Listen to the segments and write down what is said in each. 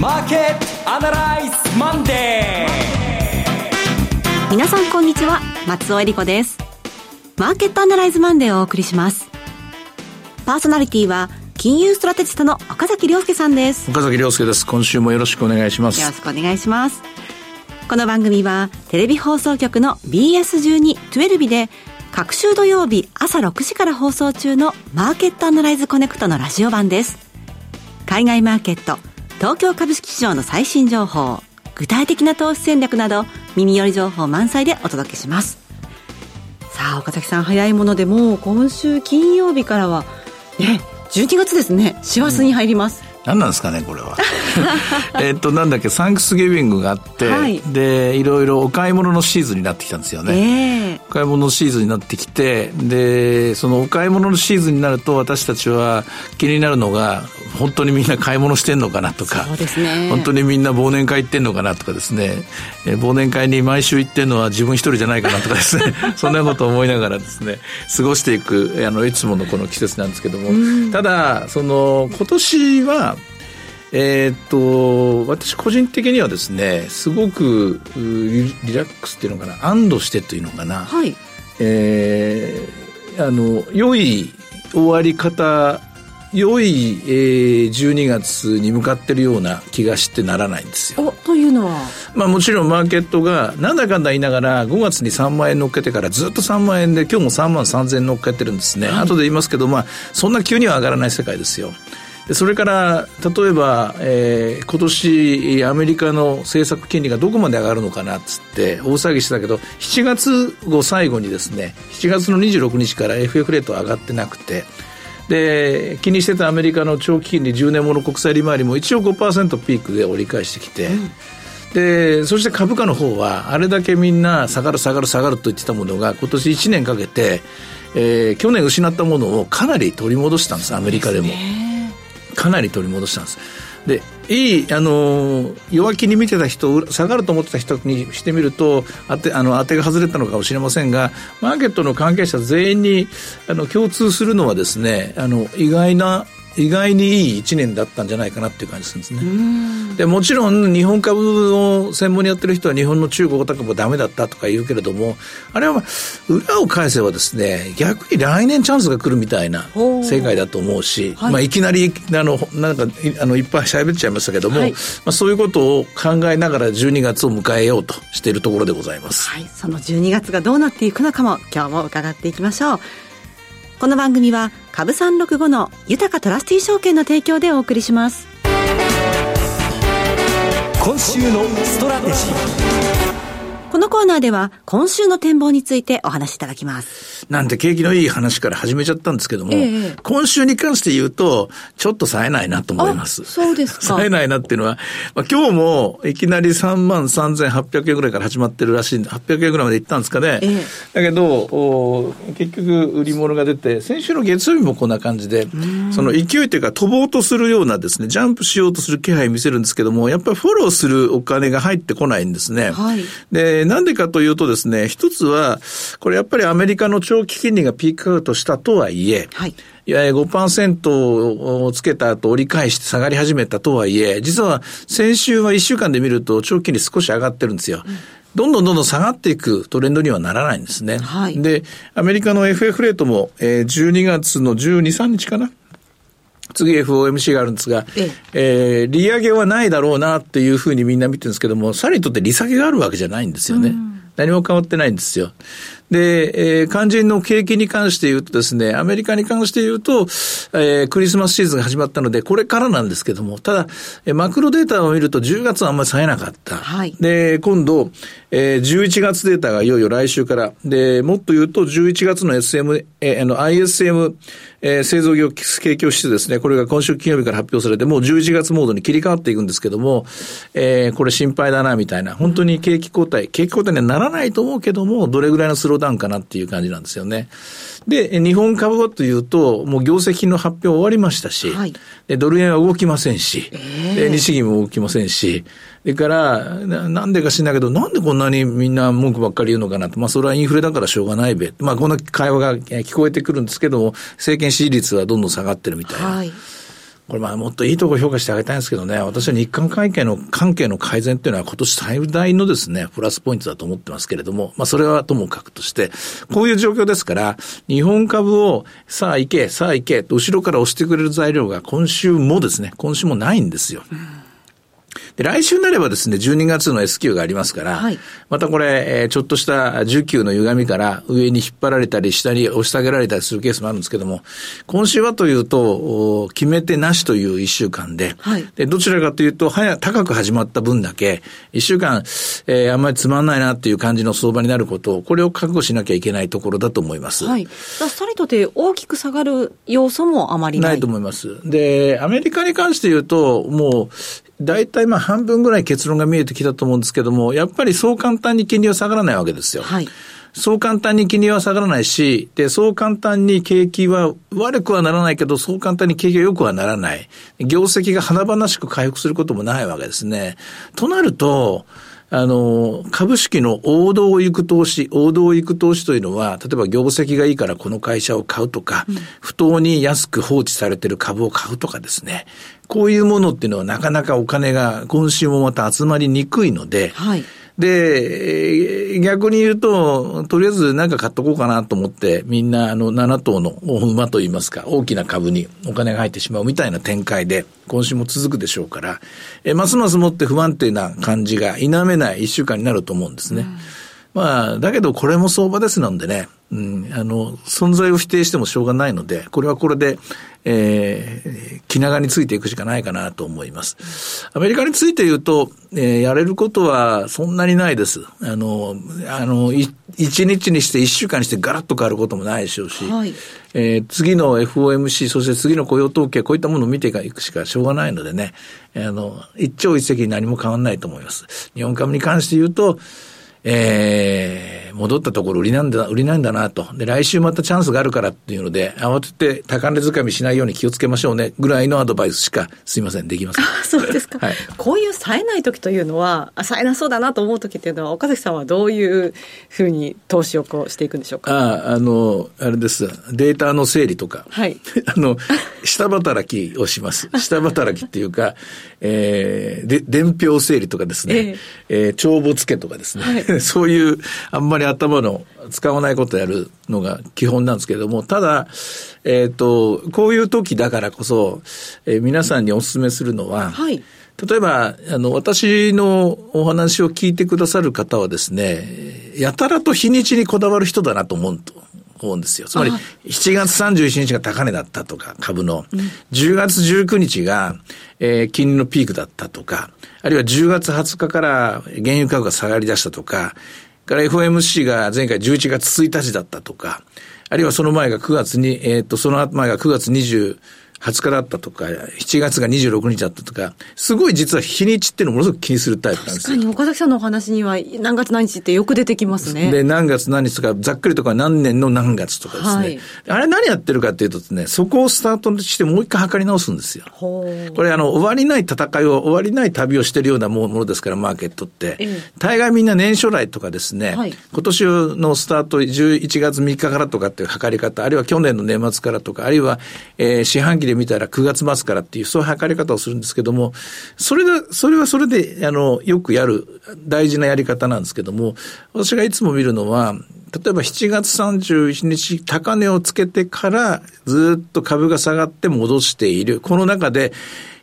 マーケットアナライズマンデー。皆さんこんにちは。松尾英里子です。マーケットアナライズマンデーをお送りします。パーソナリティは金融ストラテジストの岡崎良介さんです。岡崎良介です。今週もよろしくお願いします。よろしくお願いします。この番組はテレビ放送局の BS12-12 で各週土曜日朝6時から放送中のマーケットアナライズコネクトのラジオ版です。海外マーケット東京株式市場の最新情報具体的な投資戦略など耳寄り情報満載でお届けします。さあ岡崎さん早いものでもう今週金曜日からはね12月ですね。師走に入ります、うん。何なんですかねこれは。えっとなんだっけサンクスギビングがあって、はい、でいろいろお買い物のシーズンになってきたんですよね、えー、お買い物のシーズンになってきてでそのお買い物のシーズンになると私たちは気になるのが本当にみんな買い物してんのかなとか、ね、本当にみんな忘年会行ってんのかなとかですね、え忘年会に毎週行ってんのは自分一人じゃないかなとかですね。そんなことを思いながらですね過ごしていくあのいつものこの季節なんですけども、ただその今年はえー、っと私個人的にはですねすごくリラックスっていうのかな安堵してというのかな、はい、えー、あの良い終わり方良い、えー、12月に向かってるような気がしてならないんですよ。というのは？まあもちろんマーケットがなんだかんだ言いながら5月に3万円乗っけてからずっと3万円で今日も3万3000円乗っけてるんですね。はい、後で言いますけどまあそんな急には上がらない世界ですよ。それから例えば、えー、今年アメリカの政策金利がどこまで上がるのかなっつって大騒ぎしてたけど7月を最後にですね7月の26日から FF レート上がってなくてで気にしてたアメリカの長期金利10年もの国債利回りも一応5%ピークで折り返してきて、うん、でそして株価の方はあれだけみんな下がる下がる下がると言ってたものが今年1年かけて、えー、去年失ったものをかなり取り戻したんですアメリカでも。かなり取り戻したんです。でいい、あの弱気に見てた人下がると思ってた人にしてみると当てあの当てが外れたのかもしれませんがマーケットの関係者全員にあの共通するのはですねあの意外な意外にいい1年だったんじゃないかなっていう感じするんですね。でもちろん日本株を専門にやってる人は日本の中国株もダメだったとか言うけれどもあれは裏を返せばですね逆に来年チャンスが来るみたいな世界だと思うし、はいまあ、いきなりあのなんかあのいっぱい喋っちゃいましたけども、はい、まあ、そういうことを考えながら12月を迎えようとしているところでございます。はい、その12月がどうなっていくのかも今日も伺っていきましょう。この番組は株三六五の豊トラスティ証券の提供でお送りします今週のストラテジーこのコーナーでは今週の展望についてお話しいただきます。なんて景気のいい話から始めちゃったんですけども、え今週に関して言うと、ちょっと冴えないなと思います。そうですか。冴えないなっていうのは、まあ、今日もいきなり3万3800円ぐらいから始まってるらしいんで、800円ぐらいまで行ったんですかね。え、だけどお、結局売り物が出て、先週の月曜日もこんな感じで、その勢いというか飛ぼうとするようなですね、ジャンプしようとする気配見せるんですけども、やっぱりフォローするお金が入ってこないんですね。はい、で、なんでかというとですね、一つは、これやっぱりアメリカの長期金利がピークアウトしたとはいえ、はい。いや5%をつけた後折り返して下がり始めたとはいえ、実は先週は1週間で見ると長期金利少し上がってるんですよ。うんどんどんどんどん下がっていくトレンドにはならないんですね。はい、で、アメリカの FF レートも、えー、12月の12、3日かな次 FOMC があるんですが、えええー、利上げはないだろうなっていうふうにみんな見てるんですけども、さらにとって利下げがあるわけじゃないんですよね。何も変わってないんですよ。で、えー、肝心の景気に関して言うとですね、アメリカに関して言うと、えー、クリスマスシーズンが始まったので、これからなんですけども、ただ、えー、マクロデータを見ると10月はあんまり冴えなかった。はい、で、今度、えー、11月データがいよいよ来週から、で、もっと言うと11月の SM、えー、あの ISM、えー、製造業景況指数ですね、これが今週金曜日から発表されて、もう11月モードに切り替わっていくんですけども、えー、これ心配だな、みたいな、本当に景気後退、景気後退にはならないと思うけども、どれぐらいのスローダウンかなっていう感じなんですよね。で、日本株はというと、もう業績の発表終わりましたし、はい、ドル円は動きませんし、えー、日銀も動きませんし、それからな、なんでか知んないけど、なんでこんなにみんな文句ばっかり言うのかなと。まあ、それはインフレだからしょうがないべ。まあ、こんな会話が聞こえてくるんですけども、政権支持率はどんどん下がってるみたいな。はいこれまあもっといいところ評価してあげたいんですけどね、私は日韓関係の関係の改善っていうのは今年最大のですね、プラスポイントだと思ってますけれども、まあそれはともかくとして、こういう状況ですから、日本株をさあ行け、さあ行け後ろから押してくれる材料が今週もですね、今週もないんですよ。うんで、来週になればですね、12月の S q がありますから、はい、またこれ、えー、ちょっとした需給の歪みから上に引っ張られたり、下に押し下げられたりするケースもあるんですけども、今週はというと、決めてなしという一週間で、はい、で、どちらかというと、早、高く始まった分だけ、一週間、えー、あんまりつまんないなっていう感じの相場になることを、これを覚悟しなきゃいけないところだと思います。はい。さりとて大きく下がる要素もあまりない。ないと思います。で、アメリカに関して言うと、もう、大体まあ半分ぐらい結論が見えてきたと思うんですけども、やっぱりそう簡単に金利は下がらないわけですよ。はい。そう簡単に金利は下がらないし、で、そう簡単に景気は悪くはならないけど、そう簡単に景気が良くはならない。業績が華々しく回復することもないわけですね。となると、あの、株式の王道を行く投資、王道を行く投資というのは、例えば業績がいいからこの会社を買うとか、うん、不当に安く放置されている株を買うとかですね。こういうものっていうのはなかなかお金が今週もまた集まりにくいので、はい、で、逆に言うと、とりあえず何か買っとこうかなと思って、みんなあの7頭の馬といいますか、大きな株にお金が入ってしまうみたいな展開で、今週も続くでしょうから、えますますもって不安定な感じが否めない一週間になると思うんですね。うんまあ、だけどこれも相場ですなんでね、うん、あの、存在を否定してもしょうがないので、これはこれで、えー、気長についていくしかないかなと思います。アメリカについて言うと、えー、やれることはそんなにないです。あの、あの、一日にして一週間にしてガラッと変わることもないでしょうし、はい、えー、次の FOMC、そして次の雇用統計、こういったものを見ていくしかしょうがないのでね、あの、一朝一夕に何も変わらないと思います。日本株に関して言うと、えー、戻ったところ売りなんだ、売りなんだなと。で、来週またチャンスがあるからっていうので、慌てて高値掴みしないように気をつけましょうね、ぐらいのアドバイスしか、すいません、できません。あ、そうですか。はい、こういう冴えない時というのは、冴えなそうだなと思う時っていうのは、岡崎さんはどういうふうに投資をこうしていくんでしょうか？あ、あの、あれです。データの整理とか。はい。あの、下働きをします。下働きっていうか、えー、で、伝票整理とかですね、えー、えー、帳簿付けとかですね、はい、そういう、あんまり頭の使わないことやるのが基本なんですけれども、ただ、えっ、ー、と、こういう時だからこそ、えー、皆さんにお勧めするのは、はい、例えば、あの、私のお話を聞いてくださる方はですね、やたらと日にちにこだわる人だなと思うと。思うんですよ。つまり、7月31日が高値だったとか、株の。10月19日が、えー、金利のピークだったとか、あるいは10月20日から原油価格が下がり出したとか、から FOMC が前回11月1日だったとか、あるいはその前が9月に、えっ、ー、と、その前が9月20、20日だったとか、7月が26日だったとか、すごい実は日にちっていうのをものすごく気にするタイプなんですよ。確かに岡崎さんのお話には何月何日ってよく出てきますね。で、何月何日とか、ざっくりとか何年の何月とかですね。はい、あれ何やってるかっていうとですね、そこをスタートとしてもう一回測り直すんですよ。これあの、終わりない戦いを、終わりない旅をしてるようなものですから、マーケットって。大概みんな年初来とかですね、はい、今年のスタート11月3日からとかっていう測り方、あるいは去年の年末からとか、あるいは、えー、四半期で見たら9月末からっていう、そういう測り方をするんですけども、それが、それはそれで、あの、よくやる大事なやり方なんですけども、私がいつも見るのは、例えば7月31日高値をつけてからずっと株が下がって戻している。この中で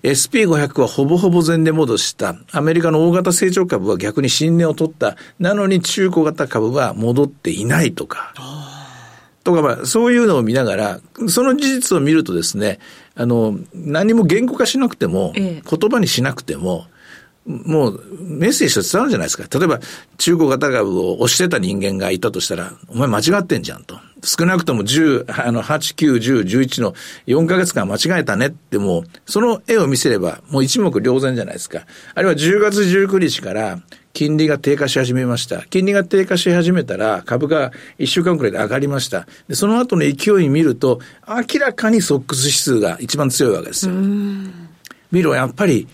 SP500 はほぼほぼ前年戻した。アメリカの大型成長株は逆に新値を取った。なのに中古型株は戻っていないとか。とか、まあ、そういうのを見ながら、その事実を見るとですね、あの、何も言語化しなくても、言葉にしなくても、もうメッセージと伝わるじゃないですか。例えば、中古型株を押してた人間がいたとしたら、お前間違ってんじゃんと。少なくとも10、あの、8、9、10、11の4ヶ月間間違えたねってもう、その絵を見せれば、もう一目瞭然じゃないですか。あるいは10月19日から、金利が低下し始めました。金利が低下し始めたら、株が1週間くらいで上がりました。で、その後の勢い見ると、明らかにソックス指数が一番強いわけですよ。見ろ、やっぱり、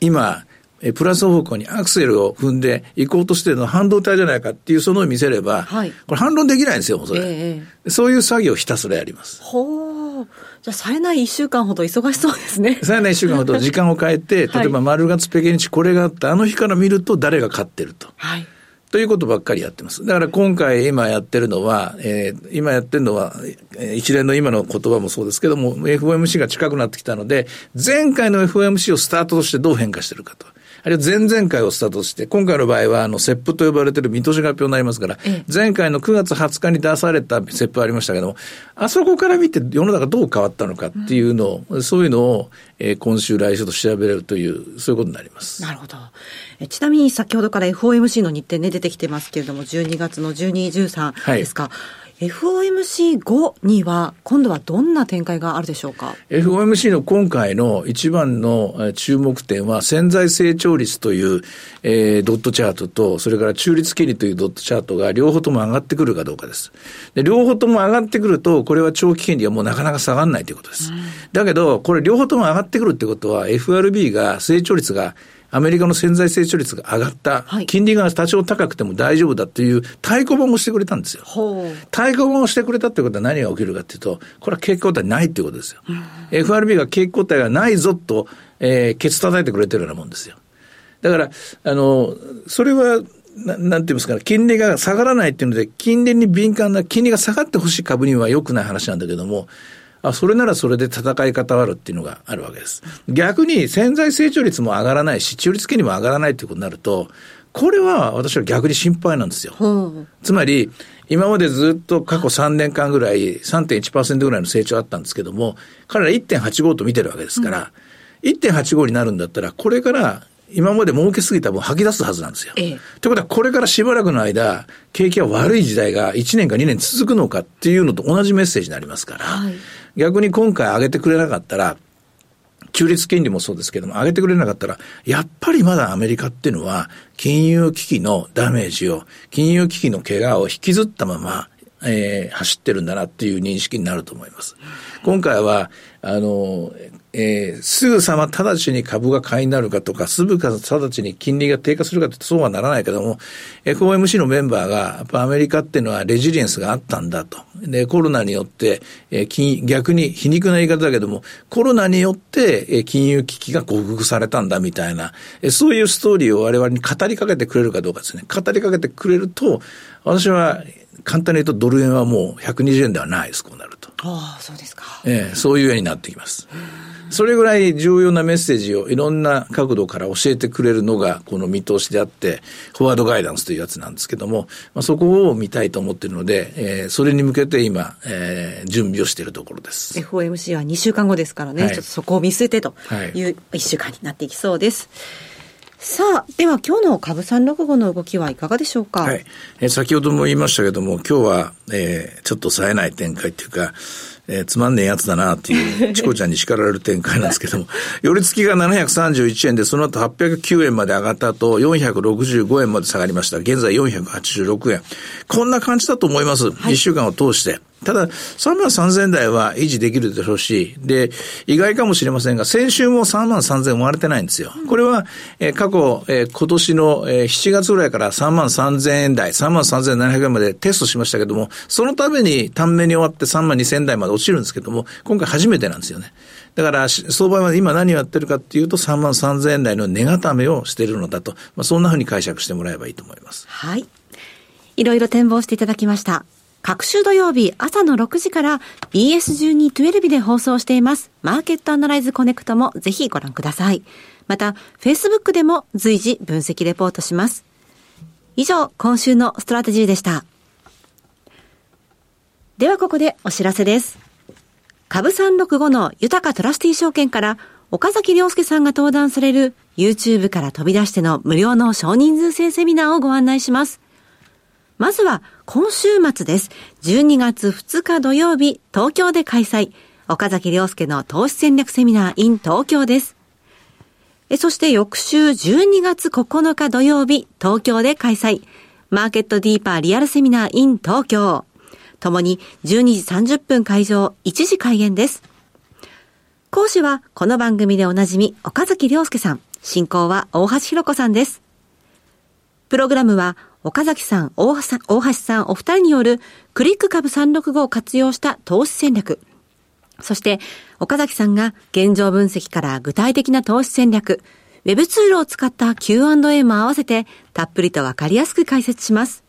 今、えプラス方向にアクセルを踏んで行こうとしてるのは半導体じゃないかっていうそのを見せれば、はい、これ反論できないんですよ、それ、えー、そういう作業をひたすらやります。ほじゃあ、冴えない1週間ほど忙しそうですね。冴えない1週間ほど時間を変えて、例えば丸月ペケ日これがあって、あの日から見ると誰が勝ってると。はい。ということばっかりやってます。だから今回今やってるのは、えー、今やってるのは、一連の今の言葉もそうですけども、FOMC が近くなってきたので、前回の FOMC をスタートとしてどう変化してるかと。あるいは前々回をスタートして、今回の場合は、あの、セップと呼ばれている見通しが発表になりますから、前回の9月20日に出されたセップありましたけども、あそこから見て世の中どう変わったのかっていうのを、うん、そういうのを、えー、今週来週と調べれるという、そういうことになります。なるほど。えちなみに先ほどから FOMC の日程ね、出てきてますけれども、12月の12、13ですか。はい FOMC5 には、今度はどんな展開があるでしょうか ?FOMC の今回の一番の注目点は、潜在成長率という、えー、ドットチャートと、それから中立金利というドットチャートが両方とも上がってくるかどうかです。で両方とも上がってくると、これは長期金利はもうなかなか下がらないということです。うん、だけど、これ両方とも上がってくるってことは、FRB が成長率がアメリカの潜在成長率が上がった、はい、金利が多少高くても大丈夫だっていう太鼓判をしてくれたんですよ。太鼓判をしてくれたってことは何が起きるかっていうと、これは景気後退ないっていうことですよ。FRB が景気後退がないぞと、えー、ケツ叩いてくれてるようなもんですよ。だから、あの、それは、ななんて言いますかね、金利が下がらないっていうので、金利に敏感な、金利が下がってほしい株には良くない話なんだけども、あ、それならそれで戦い方はあるっていうのがあるわけです。逆に潜在成長率も上がらないし、中立金利も上がらないっていうことになると、これは私は逆に心配なんですよ。つまり、今までずっと過去3年間ぐらい3.1%ぐらいの成長あったんですけども、彼ら1.85と見てるわけですから、うん、1.85になるんだったら、これから今まで儲けすぎた分吐き出すはずなんですよ。ええ、ということは、これからしばらくの間、景気が悪い時代が1年か2年続くのかっていうのと同じメッセージになりますから、はい、逆に今回上げてくれなかったら、中立金利もそうですけども、上げてくれなかったら、やっぱりまだアメリカっていうのは、金融危機のダメージを、金融危機の怪我を引きずったまま、えー、走ってるんだなっていう認識になると思います。今回は、あの、えー、すぐさま直ちに株が買いになるかとか、すぐか直ちに金利が低下するかとそうはならないけども、FOMC のメンバーが、やっぱアメリカっていうのはレジリエンスがあったんだと。で、コロナによって、えー、金逆に皮肉な言い方だけども、コロナによって、えー、金融危機が克服されたんだみたいな、えー、そういうストーリーを我々に語りかけてくれるかどうかですね。語りかけてくれると、私は簡単に言うとドル円はもう120円ではないです、こうなると。ああ、そうですか。ええー、そういう円になってきます。それぐらい重要なメッセージをいろんな角度から教えてくれるのがこの見通しであって、フォワードガイダンスというやつなんですけども、まあ、そこを見たいと思っているので、えー、それに向けて今、えー、準備をしているところです。FOMC は2週間後ですからね、はい、ちょっとそこを見据えてという1週間になっていきそうです。さあ、では今日の株三六五の動きはいかがでしょうか？はい。えー、先ほども言いましたけども、今日は、えー、ちょっと冴えない展開っていうか、えー、つまんねえやつだなっていう、チコちゃんに叱られる展開なんですけども、寄り付きが731円で、その後809円まで上がった後、465円まで下がりました。現在486円。こんな感じだと思います。はい、1週間を通して。ただ、3万3000台は維持できるでしょうし、で、意外かもしれませんが、先週も3万3000割れてないんですよ。これは、えー、過去、えー、今年の、えー、7月ぐらいから3万3000円台、3万3700円までテストしましたけども、そのために短目に終わって3万2000台まで落ちるんですけども、今回初めてなんですよね。だから、相場は今何をやってるかっていうと、3万3000円台の値固めをしているのだと、まあ、そんなふうに解釈してもらえばいいと思います。はい。いろいろ展望していただきました。各週土曜日朝の6時から BS1212 で放送しています。マーケットアナライズコネクトもぜひご覧ください。また、Facebook でも随時分析レポートします。以上、今週のストラテジーでした。ではここでお知らせです。株365の豊トラスティ証券から岡崎良介さんが登壇される YouTube から飛び出しての無料の少人数制セミナーをご案内します。まずは今週末です。12月2日土曜日、東京で開催。岡崎良介の投資戦略セミナー in 東京です。そして翌週12月9日土曜日、東京で開催。マーケットディーパーリアルセミナー in 東京。ともに12時30分会場、1時開演です。講師はこの番組でおなじみ岡崎良介さん。進行は大橋弘子さんです。プログラムは岡崎さん、大橋さん、お二人によるクリック株365を活用した投資戦略。そして、岡崎さんが現状分析から具体的な投資戦略、ウェブツールを使った Q&A も合わせて、たっぷりとわかりやすく解説します。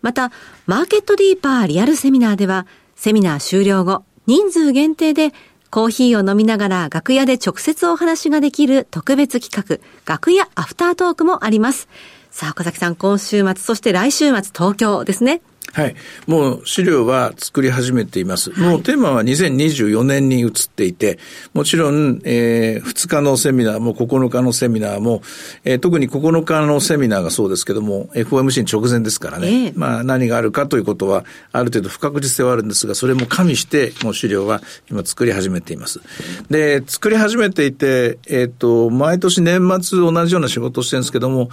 また、マーケットディーパーリアルセミナーでは、セミナー終了後、人数限定でコーヒーを飲みながら楽屋で直接お話ができる特別企画、楽屋アフタートークもあります。さあ、岡崎さん、今週末、そして来週末、東京ですね。はい。もう資料は作り始めています。もうテーマは2024年に移っていて、もちろん、えー、2日のセミナーも9日のセミナーも、えー、特に9日のセミナーがそうですけども、FOMC に直前ですからね、えー、まあ何があるかということは、ある程度不確実性はあるんですが、それも加味して、もう資料は今作り始めています。で、作り始めていて、えっ、ー、と、毎年年末同じような仕事をしてるんですけども、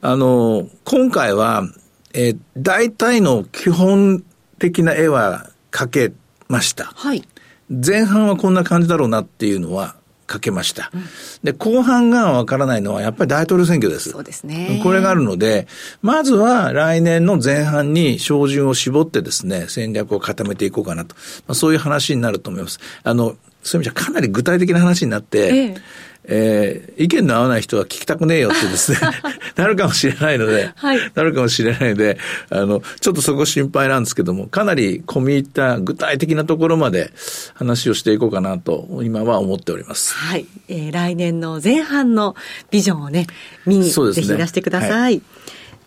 あの、今回は、えー、大体の基本的な絵は描けました。はい。前半はこんな感じだろうなっていうのは描けました。うん、で、後半がわからないのはやっぱり大統領選挙です。そうですね。これがあるので、まずは来年の前半に照準を絞ってですね、戦略を固めていこうかなと。まあ、そういう話になると思います。あの、そういう意味じゃかなり具体的な話になって、えええー、意見の合わない人は聞きたくねえよってですね、なるかもしれないので、はい、なるかもしれないので、あの、ちょっとそこ心配なんですけども、かなり込み入った具体的なところまで話をしていこうかなと、今は思っております。はい。えー、来年の前半のビジョンをね、見に、ぜひいらしてください。はい、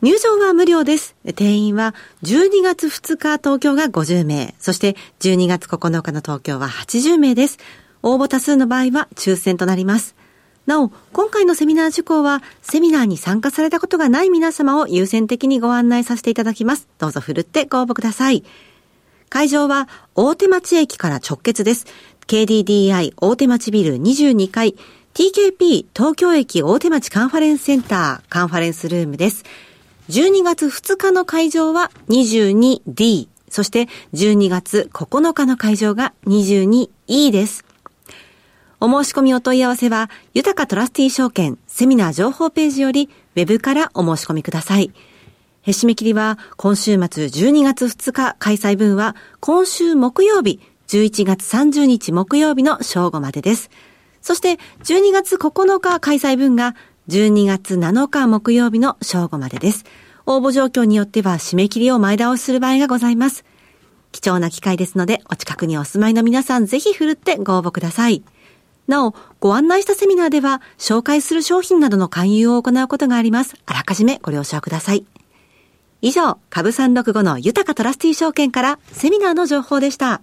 入場は無料です。定員は12月2日東京が50名、そして12月9日の東京は80名です。応募多数の場合は抽選となります。なお、今回のセミナー受講は、セミナーに参加されたことがない皆様を優先的にご案内させていただきます。どうぞふるってご応募ください。会場は、大手町駅から直結です。KDDI 大手町ビル22階、TKP 東京駅大手町カンファレンスセンターカンファレンスルームです。12月2日の会場は 22D、そして12月9日の会場が 22E です。お申し込みお問い合わせは、豊かトラスティー証券セミナー情報ページより、ウェブからお申し込みください。締め切りは、今週末12月2日開催分は、今週木曜日、11月30日木曜日の正午までです。そして、12月9日開催分が、12月7日木曜日の正午までです。応募状況によっては締め切りを前倒しする場合がございます。貴重な機会ですので、お近くにお住まいの皆さんぜひ振るってご応募ください。なお、ご案内したセミナーでは、紹介する商品などの勧誘を行うことがあります。あらかじめご了承ください。以上、株365の豊かトラスティ証券からセミナーの情報でした。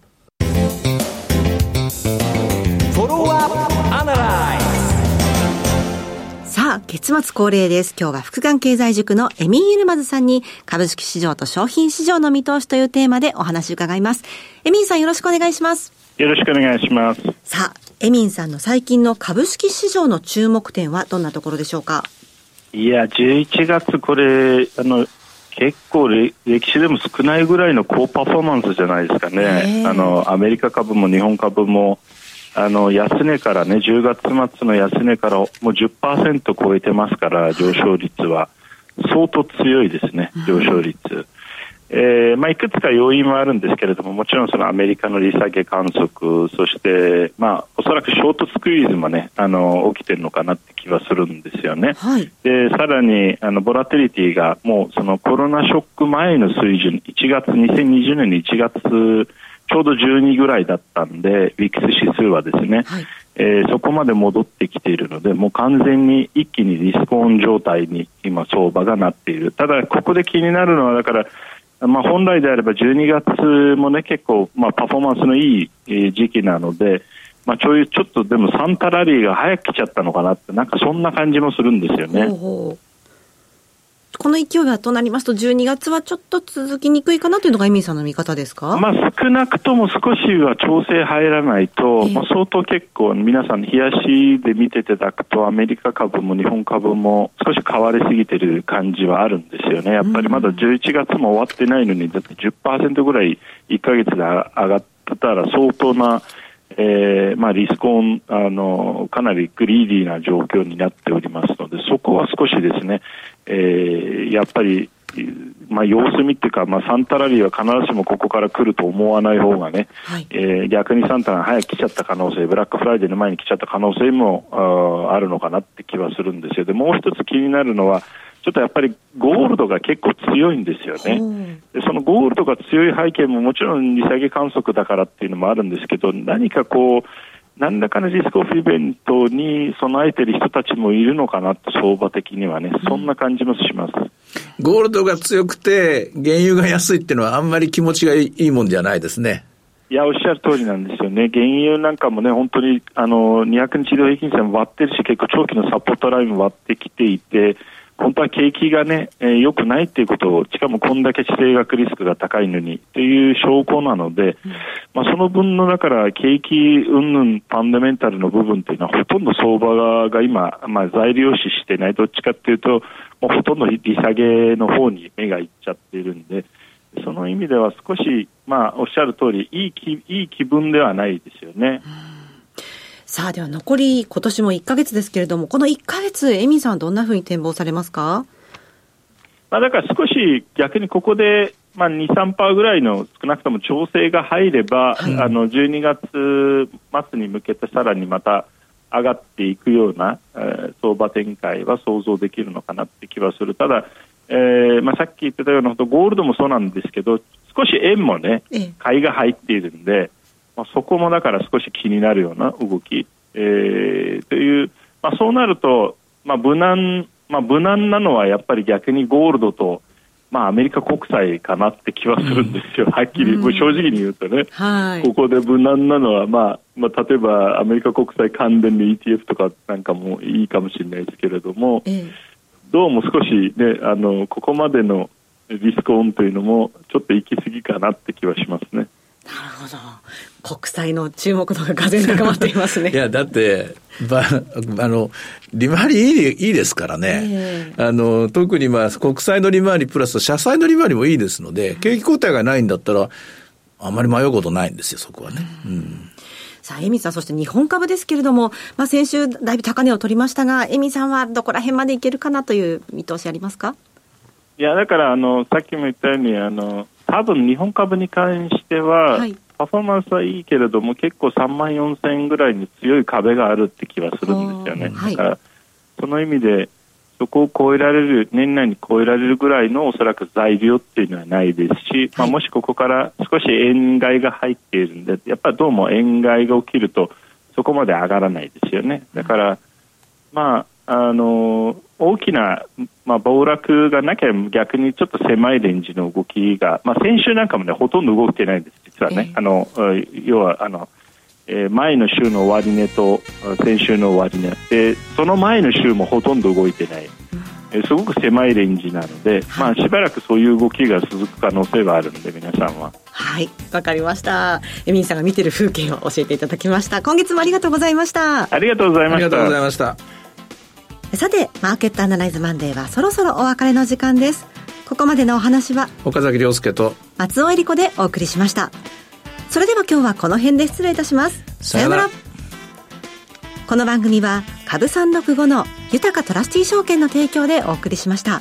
さあ、月末恒例です。今日は福眼経済塾のエミン・ユルマズさんに株式市場と商品市場の見通しというテーマでお話伺います。エミンさんよろしくお願いします。よろしくお願いします。さあ、エミンさんの最近の株式市場の注目点はどんなところでしょうか？いや、11月これ、あの、結構歴史でも少ないぐらいの高パフォーマンスじゃないですかね。あの、アメリカ株も日本株も、あの、安値からね、10月末の安値からもう10%超えてますから、上昇率は。相当強いですね、上昇率。えーまあ、いくつか要因はあるんですけれども、もちろんそのアメリカの利下げ観測、そして、まあ、おそらくショートスクイーズもね、あの、起きてるのかなって気はするんですよね。はい、で、さらに、あの、ボラテリティがもうそのコロナショック前の水準、1月、2020年の1月、ちょうど12ぐらいだったんで、ウィックス指数はですね、はい、えー、そこまで戻ってきているので、もう完全に一気にリスクオン状態に今相場がなっている。ただ、ここで気になるのは、だから、まあ、本来であれば12月もね結構、まあ、パフォーマンスのいい時期なので、まあ、ちょいちょっとでもサンタラリーが早く来ちゃったのかなってなんかそんな感じもするんですよね。ほうほうこの勢いはとなりますと、12月はちょっと続きにくいかなというのが、エミンさんの見方ですか、まあ、少なくとも少しは調整入らないと、まあ、相当結構、皆さん、冷やしで見ていただくと、アメリカ株も日本株も少し買われすぎてる感じはあるんですよね、やっぱりまだ11月も終わってないのに、だって10%ぐらい1か月で上がったら相当な。えーまあ、リスクオンあのかなりグリーディーな状況になっておりますのでそこは少しですね、えー、やっぱりまあ、様子見っていうか、まあ、サンタラリーは必ずしもここから来ると思わない方がね、はい、えー、逆にサンタが早く来ちゃった可能性、ブラックフライデーの前に来ちゃった可能性もああるのかなって気はするんですよ。で、もう一つ気になるのは、ちょっとやっぱりゴールドが結構強いんですよね。でそのゴールドが強い背景ももちろん利下げ観測だからっていうのもあるんですけど、何かこう、何らかのリスクオフイベントに備えている人たちもいるのかなと、相場的にはね、そんな感じもします。ゴールドが強くて、原油が安いっていうのは、あんまり気持ちがいいもんじゃないですね。いや、おっしゃる通りなんですよね。原油なんかもね、本当に、あの、200日移動平均線割ってるし、結構長期のサポートラインも割ってきていて、本当は景気がね、えー、良くないっていうことを、しかもこんだけ地政学リスクが高いのにという証拠なので、うん、まあ、その分の、だから景気云々ファンダメンタルの部分というのは、ほとんど相場が今、まあ、材料視してない、どっちかっていうと、もうほとんど利下げの方に目がいっちゃっているんで、その意味では少し、まあ、おっしゃる通り、いい気いい気分ではないですよね。うんさあ、では残り今年も1か月ですけれども、この1か月、エミさんどんなふうに展望されますか？まあ、だから少し逆にここで、まあ、2、3%ぐらいの少なくとも調整が入れば、はい、あの12月末に向けてさらにまた上がっていくような、えー、相場展開は想像できるのかなって気はする。ただ、えーまあ、さっき言ってたようなこと、ゴールドもそうなんですけど、少し円もね、買いが入っているんで、まあ、そこもだから少し気になるような動き、えー、という、まあ、そうなると、まあ、無難、まあ、無難なのはやっぱり逆にゴールドと、まあ、アメリカ国債かなって気はするんですよ、はっきり、うん、正直に言うとね、はい、ここで無難なのは、まあまあ、例えばアメリカ国債関連の ETF とかなんかもいいかもしれないですけれども、ええ、どうも少し、ね、あのここまでのリスクオンというのもちょっと行き過ぎかなって気はしますね。なるほど。国債の注目度ががぜ高まっていますね。いや、だって、ば、あの、利回りいいいいですからね。えー、あの、特にまあ、国債の利回りプラス社債の利回りもいいですので、景気後退がないんだったら、あまり迷うことないんですよ、そこはね。うん、うんさあ、エミさん、そして日本株ですけれども、まあ、先週、だいぶ高値を取りましたが、エミさんはどこら辺までいけるかなという見通しありますか？いや、だから、あの、さっきも言ったように、あの、多分日本株に関しては、はい、パフォーマンスはいいけれども、結構3万4000円ぐらいに強い壁があるって気はするんですよね。だから、その意味で、そこを超えられる、年内に超えられるぐらいのおそらく材料っていうのはないですし、まあ、もしここから少し円買いが入っているんで、やっぱりどうも円買いが起きると、そこまで上がらないですよね。だから、まあ、あの大きな、まあ、暴落がなければ逆にちょっと狭いレンジの動きが、まあ、先週なんかもねほとんど動いてないんです実はね、えー、あの要はあの、えー、前の週の終値と先週の終値。でその前の週もほとんど動いてない、えー、すごく狭いレンジなので、まあ、しばらくそういう動きが続く可能性はあるので皆さんは。はい。わかりました。エミンさんが見てる風景を教えていただきました。今月もありがとうございました。ありがとうございました。ありがとうございましたさて、マーケットアナライズマンデーはそろそろお別れの時間です。ここまでのお話は、岡崎亮介と松尾恵理子でお送りしました。それでは今日はこの辺で失礼いたします。さよなら。この番組は、株三六五の豊かトラスティ証券の提供でお送りしました。